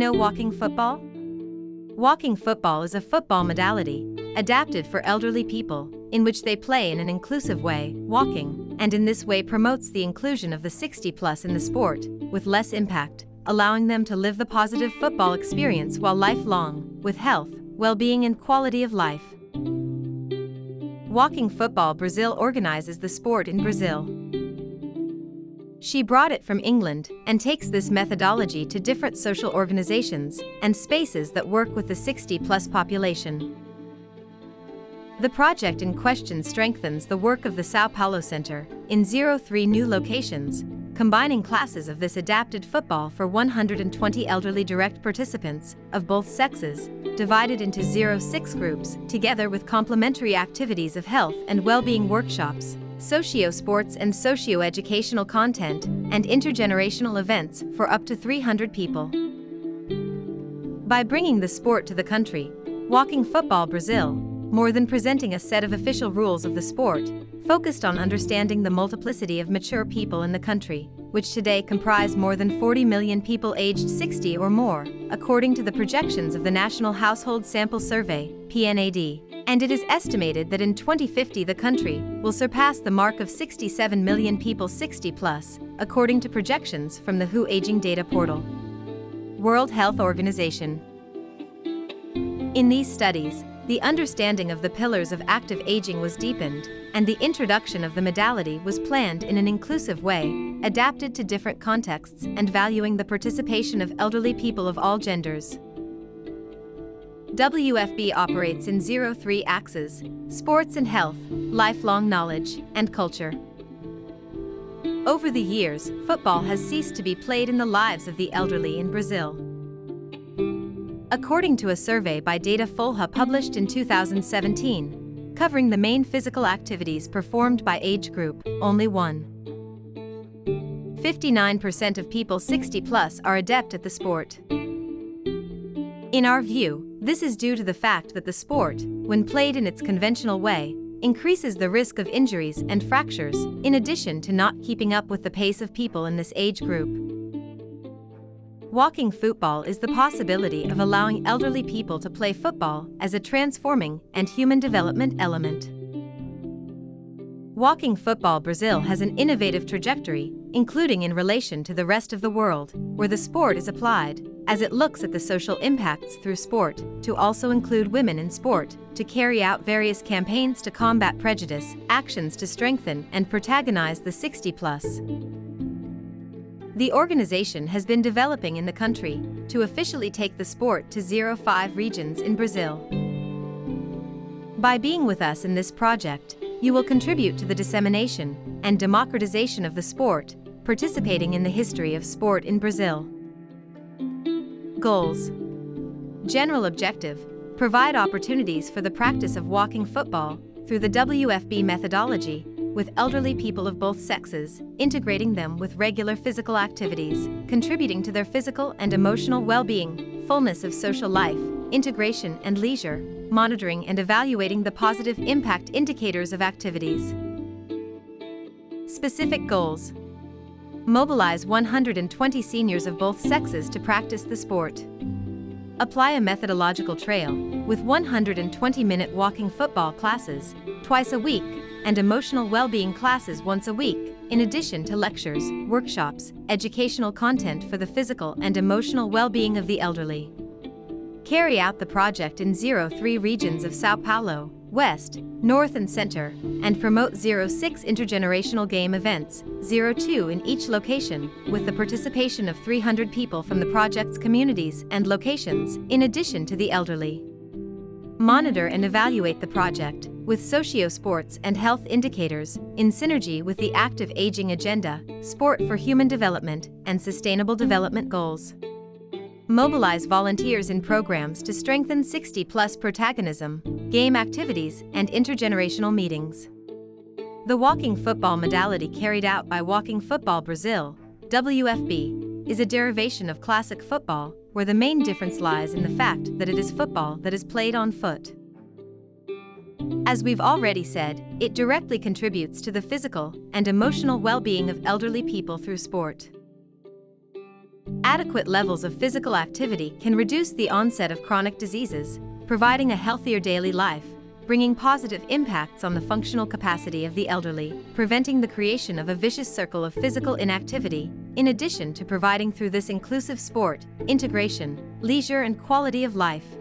know walking football? Walking football is a football modality adapted for elderly people, in which they play in an inclusive way, walking, and in this way promotes the inclusion of the 60 plus in the sport, with less impact, allowing them to live the positive football experience while lifelong, with health, well being, and quality of life. Walking Football Brazil organizes the sport in Brazil. She brought it from England and takes this methodology to different social organizations and spaces that work with the 60 plus population. The project in question strengthens the work of the Sao Paulo Center in 03 new locations, combining classes of this adapted football for 120 elderly direct participants of both sexes, divided into 06 groups, together with complementary activities of health and well-being workshops, socio-sports and socio-educational content, and intergenerational events for up to 300 people. By bringing the sport to the country, Walking Football Brazil more than presenting a set of official rules of the sport, focused on understanding the multiplicity of mature people in the country, which today comprise more than 40 million people aged 60 or more, according to the projections of the National Household Sample Survey, PNAD. And it is estimated that in 2050 the country will surpass the mark of 67 million people 60 plus, according to projections from the WHO Aging Data Portal. World Health Organization. In these studies, the understanding of the pillars of active aging was deepened, and the introduction of the modality was planned in an inclusive way, adapted to different contexts and valuing the participation of elderly people of all genders. WFB operates in 03 axes sports and health, lifelong knowledge, and culture. Over the years, football has ceased to be played in the lives of the elderly in Brazil. According to a survey by Datafolha published in 2017, covering the main physical activities performed by age group, only one. 59% of people 60 plus are adept at the sport. In our view, this is due to the fact that the sport, when played in its conventional way, increases the risk of injuries and fractures, in addition to not keeping up with the pace of people in this age group. Walking football is the possibility of allowing elderly people to play football as a transforming and human development element. Walking Football Brazil has an innovative trajectory, including in relation to the rest of the world, where the sport is applied, as it looks at the social impacts through sport, to also include women in sport, to carry out various campaigns to combat prejudice, actions to strengthen and protagonize the 60 plus. The organization has been developing in the country to officially take the sport to 05 regions in Brazil. By being with us in this project, you will contribute to the dissemination and democratization of the sport, participating in the history of sport in Brazil. Goals General objective provide opportunities for the practice of walking football through the WFB methodology with elderly people of both sexes, integrating them with regular physical activities, contributing to their physical and emotional well-being, fullness of social life, integration and leisure, monitoring and evaluating the positive impact indicators of activities. Specific goals Mobilize 120 seniors of both sexes to practice the sport. Apply a methodological trail, with 120 minute walking football classes, twice a week, and emotional well-being classes once a week, in addition to lectures, workshops, educational content for the physical and emotional well-being of the elderly. Carry out the project in 03 regions of Sao Paulo, West, North and Center, and promote 06 intergenerational game events, 02 in each location, with the participation of 300 people from the project's communities and locations, in addition to the elderly. Monitor and evaluate the project, with socio-sports and health indicators, in synergy with the active aging agenda, sport for human development, and sustainable development goals. Mobilize volunteers in programs to strengthen 60 plus protagonism, game activities, and intergenerational meetings. The walking football modality carried out by Walking Football Brazil, WFB, is a derivation of classic football where the main difference lies in the fact that it is football that is played on foot. As we've already said, it directly contributes to the physical and emotional well-being of elderly people through sport. Adequate levels of physical activity can reduce the onset of chronic diseases, providing a healthier daily life, bringing positive impacts on the functional capacity of the elderly, preventing the creation of a vicious circle of physical inactivity, in addition to providing through this inclusive sport, integration, leisure and quality of life.